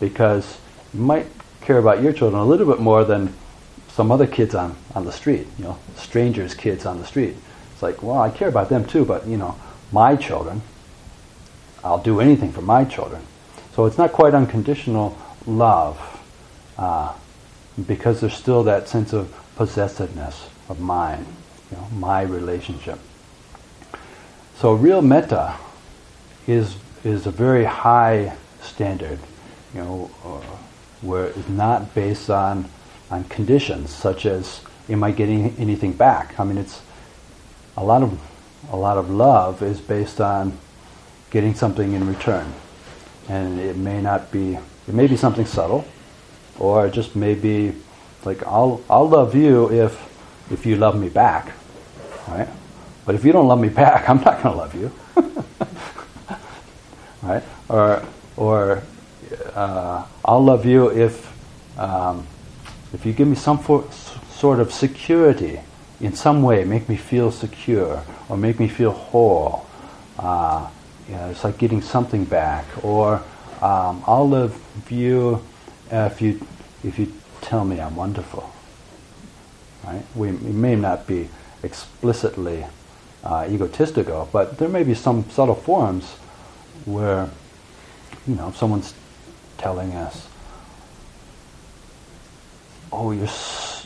because might care about your children a little bit more than some other kids on, on the street, you know, strangers' kids on the street. It's like, well, I care about them too, but you know, my children, I'll do anything for my children. So it's not quite unconditional love uh, because there's still that sense of possessiveness of mine, you know, my relationship. So real metta is is a very high standard, you know, uh, where it's not based on on conditions such as am I getting anything back? I mean, it's a lot of a lot of love is based on getting something in return, and it may not be it may be something subtle, or it just may be like I'll I'll love you if if you love me back, right? But if you don't love me back, <laughs> I'm not going to love you, <laughs> right? Or or uh, I'll love you if um, if you give me some for, sort of security in some way, make me feel secure or make me feel whole. Uh, you know, it's like getting something back. Or um, I'll love you if you if you tell me I'm wonderful. Right? We, we may not be explicitly uh, egotistical, but there may be some subtle forms where you know someone's telling us, "Oh, you're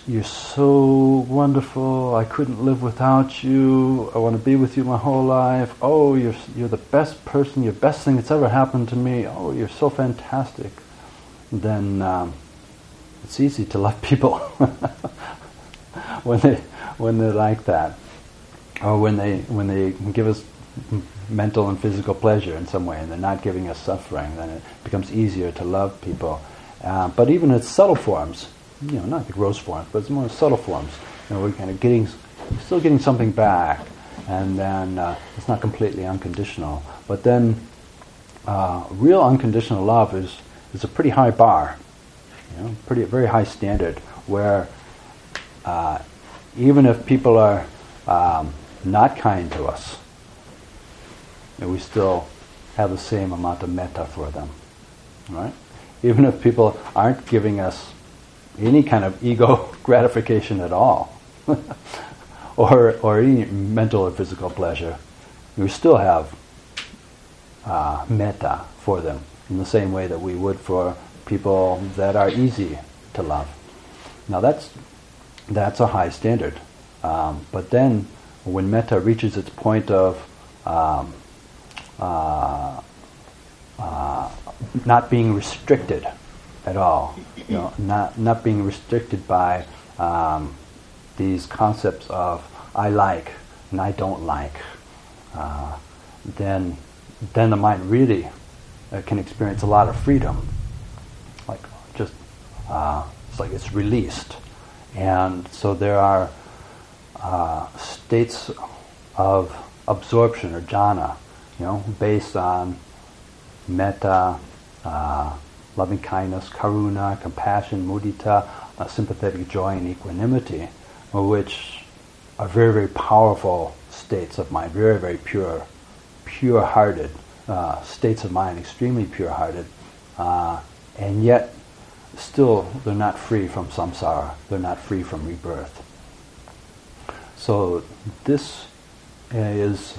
you're so wonderful. I couldn't live without you. I want to be with you my whole life. Oh, you're you're the best person. You're the best thing that's ever happened to me. Oh, you're so fantastic." Then um, it's easy to love people <laughs> when they when they're like that, or when they when they give us mental and physical pleasure in some way, and they're not giving us suffering. Then it becomes easier to love people. Uh, but even in subtle forms, you know, not the gross forms, but it's more subtle forms. You know, we're kind of getting, still getting something back, and then uh, it's not completely unconditional. But then, uh, real unconditional love is is a pretty high bar, you know, pretty very high standard where uh, even if people are um, not kind to us, we still have the same amount of metta for them, right? Even if people aren't giving us any kind of ego <laughs> gratification at all, <laughs> or or any mental or physical pleasure, we still have uh, metta for them in the same way that we would for people that are easy to love. Now that's that's a high standard, um, but then when metta reaches its point of um, uh, not being restricted at all, you know, not not being restricted by um, these concepts of I like and I don't like, uh, then then the mind really uh, can experience a lot of freedom, like just uh, it's like it's released, and so there are uh, states of absorption or jhana, you know, based on metta, uh, loving kindness, karuna, compassion, mudita, uh, sympathetic joy, and equanimity, which are very, very powerful states of mind, very, very pure, pure-hearted uh, states of mind, extremely pure-hearted, uh, and yet still they're not free from samsara. They're not free from rebirth. So this is,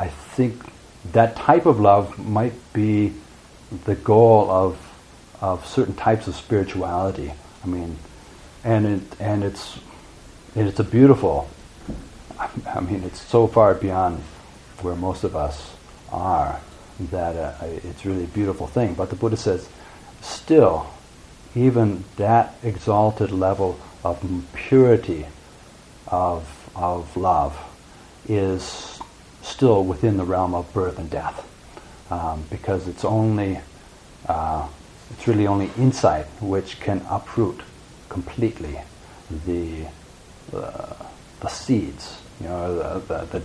I think, that type of love might be the goal of of certain types of spirituality. I mean, and it and it's and it's a beautiful. <laughs> I mean, it's so far beyond where most of us are that uh, it's really a beautiful thing. But the Buddha says, still, even that exalted level of purity of, of love is still within the realm of birth and death um, because it's only uh, it's really only insight which can uproot completely the uh, the seeds you know the, the,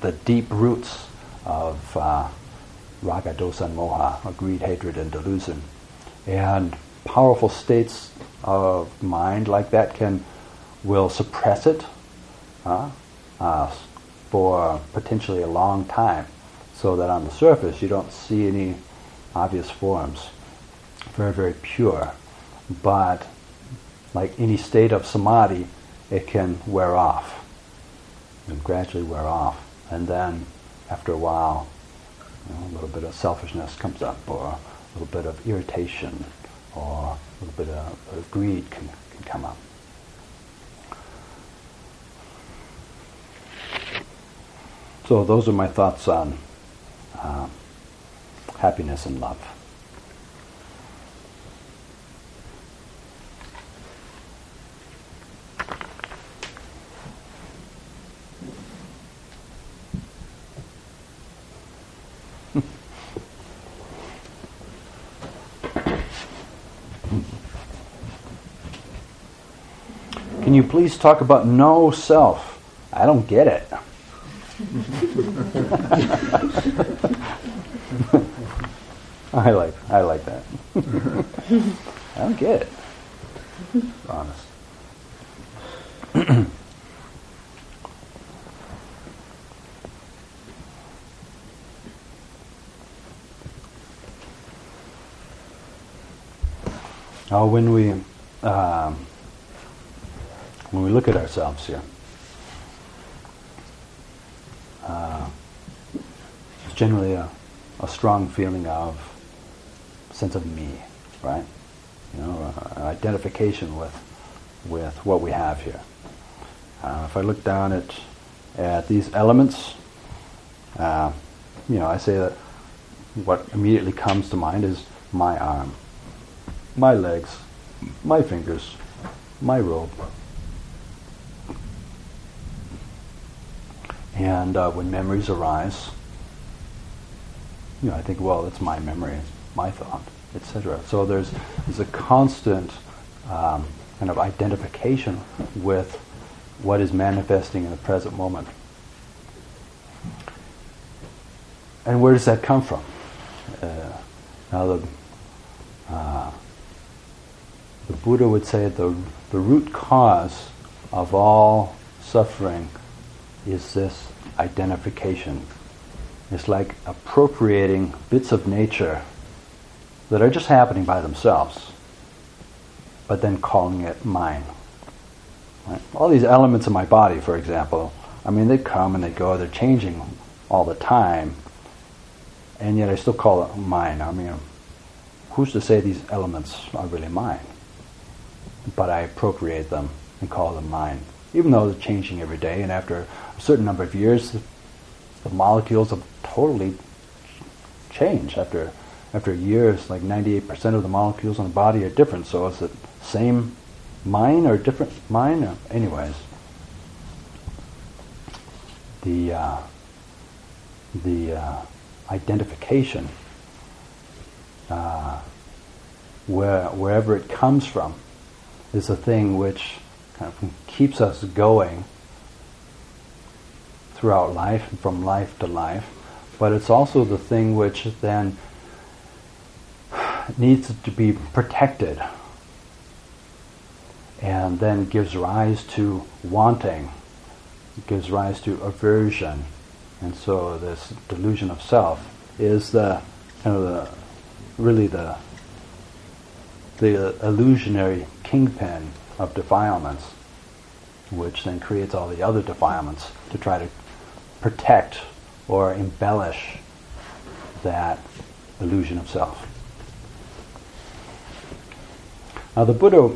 the, deep roots of uh, raga dosa and moha or greed hatred and delusion. And powerful states of mind like that can will suppress it uh, uh, for potentially a long time, so that on the surface you don't see any obvious forms. Very, very pure, but like any state of samadhi, it can wear off and gradually wear off, and then after a while, you know, a little bit of selfishness comes up, or a little bit of irritation, or a little bit of, of greed can, can come up. So those are my thoughts on uh, happiness and love. <laughs> Can you please talk about no self? I don't get it. <laughs> I like I like that. I don't get it. Honest. <clears throat> oh, when we um, when we look at ourselves here, uh, it's generally a, a strong feeling of sense of me, right? You know, uh, identification with with what we have here. Uh, if I look down at at these elements, uh, you know, I say that what immediately comes to mind is my arm, my legs, my fingers, my robe. And uh, when memories arise, you know, I think, well, it's my memory, it's my thought, etc. So there's, there's a constant um, kind of identification with what is manifesting in the present moment. And where does that come from? Uh, now, the, uh, the Buddha would say the, the root cause of all suffering is this identification. It's like appropriating bits of nature that are just happening by themselves, but then calling it mine. Right? All these elements of my body, for example, I mean, they come and they go, they're changing all the time, and yet I still call it mine. I mean, who's to say these elements are really mine? But I appropriate them and call them mine, even though they're changing every day, and after a certain number of years, the molecules have totally changed after after years, like 98% of the molecules in the body are different. So is it same mine or different mine? Or anyways, the uh, the uh, identification, uh, where wherever it comes from, is a thing which kind of keeps us going throughout life and from life to life. But it's also the thing which then <sighs> needs to be protected and then gives rise to wanting, gives rise to aversion. And so this delusion of self is the kind of the really the the illusionary kingpin of defilements, which then creates all the other defilements to try to protect or embellish that illusion of self. Now, the Buddha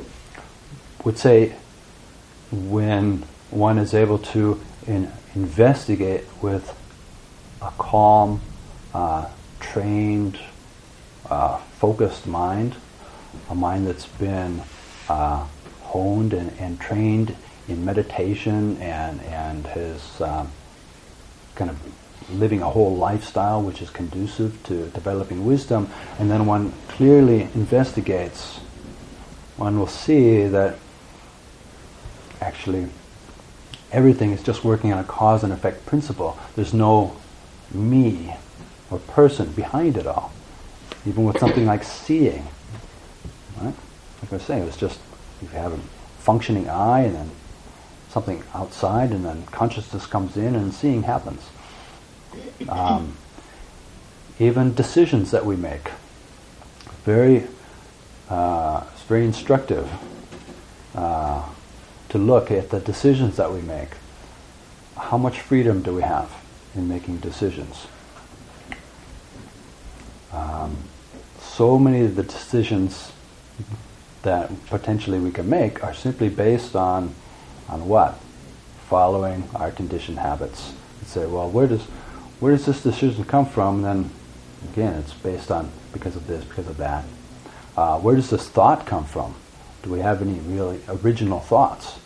would say when one is able to in, investigate with a calm, uh, trained, uh, focused mind, a mind that's been uh, honed and, and trained in meditation and, and has um, kind of living a whole lifestyle which is conducive to developing wisdom, and then one clearly investigates, one will see that actually everything is just working on a cause and effect principle. There's no me or person behind it all. Even with something like seeing. Right? Like I was saying, it's just you have a functioning eye and then something outside and then consciousness comes in and seeing happens. Um, even decisions that we make. Very, uh, it's very instructive uh, to look at the decisions that we make. How much freedom do we have in making decisions? Um, so many of the decisions that potentially we can make are simply based on on what? Following our conditioned habits. And say, well, where does where does this decision come from? And then again, it's based on because of this, because of that. Uh, where does this thought come from? Do we have any really original thoughts?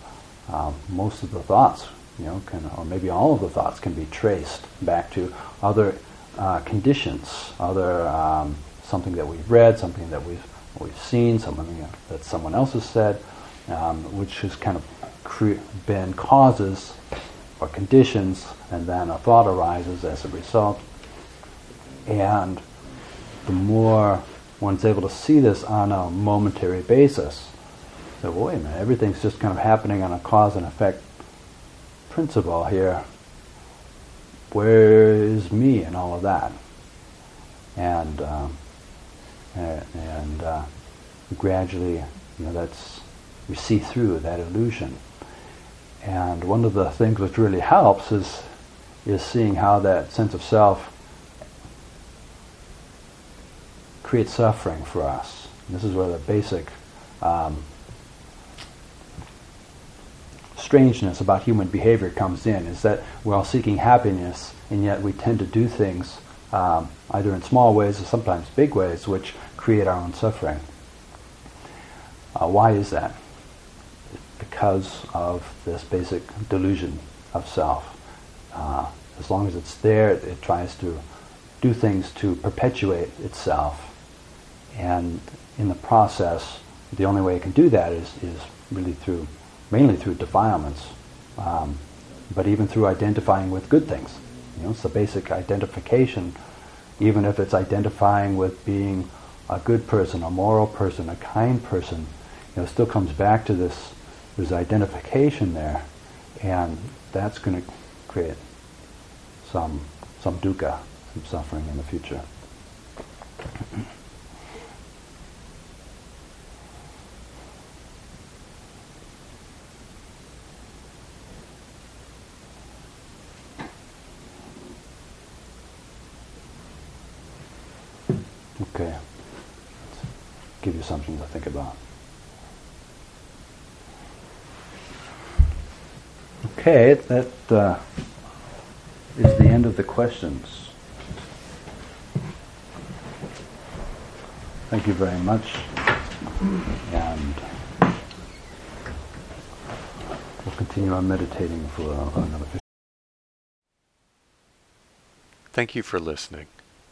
Um, most of the thoughts, you know, can, or maybe all of the thoughts, can be traced back to other uh, conditions, other um, something that we've read, something that we've we've seen, something that someone else has said, um, which has kind of cre- been causes or conditions, and then a thought arises as a result. And the more one's able to see this on a momentary basis, so wait a minute, everything's just kind of happening on a cause and effect principle here. Where is me and all of that? And um, and, and uh, gradually, you know, that's we see through that illusion. And one of the things which really helps is is seeing how that sense of self creates suffering for us. And this is where the basic um, strangeness about human behavior comes in, is that we're all seeking happiness, and yet we tend to do things um, either in small ways or sometimes big ways, which create our own suffering. Uh, why is that? Because of this basic delusion of self. Uh, as long as it's there, it, tries to do things to perpetuate itself. And in the process, the only way it can do that is, is really through, mainly through defilements, um, but even through identifying with good things. You know, it's the basic identification, even if it's identifying with being a good person, a moral person, a kind person, you know, it still comes back to this, there's identification there, and that's going to create some, some dukkha, some suffering in the future. <clears throat> Okay. Let's give you something to think about. Okay, that uh, is the end of the questions. Thank you very much. And we'll continue on meditating for another 15 Thank you for listening.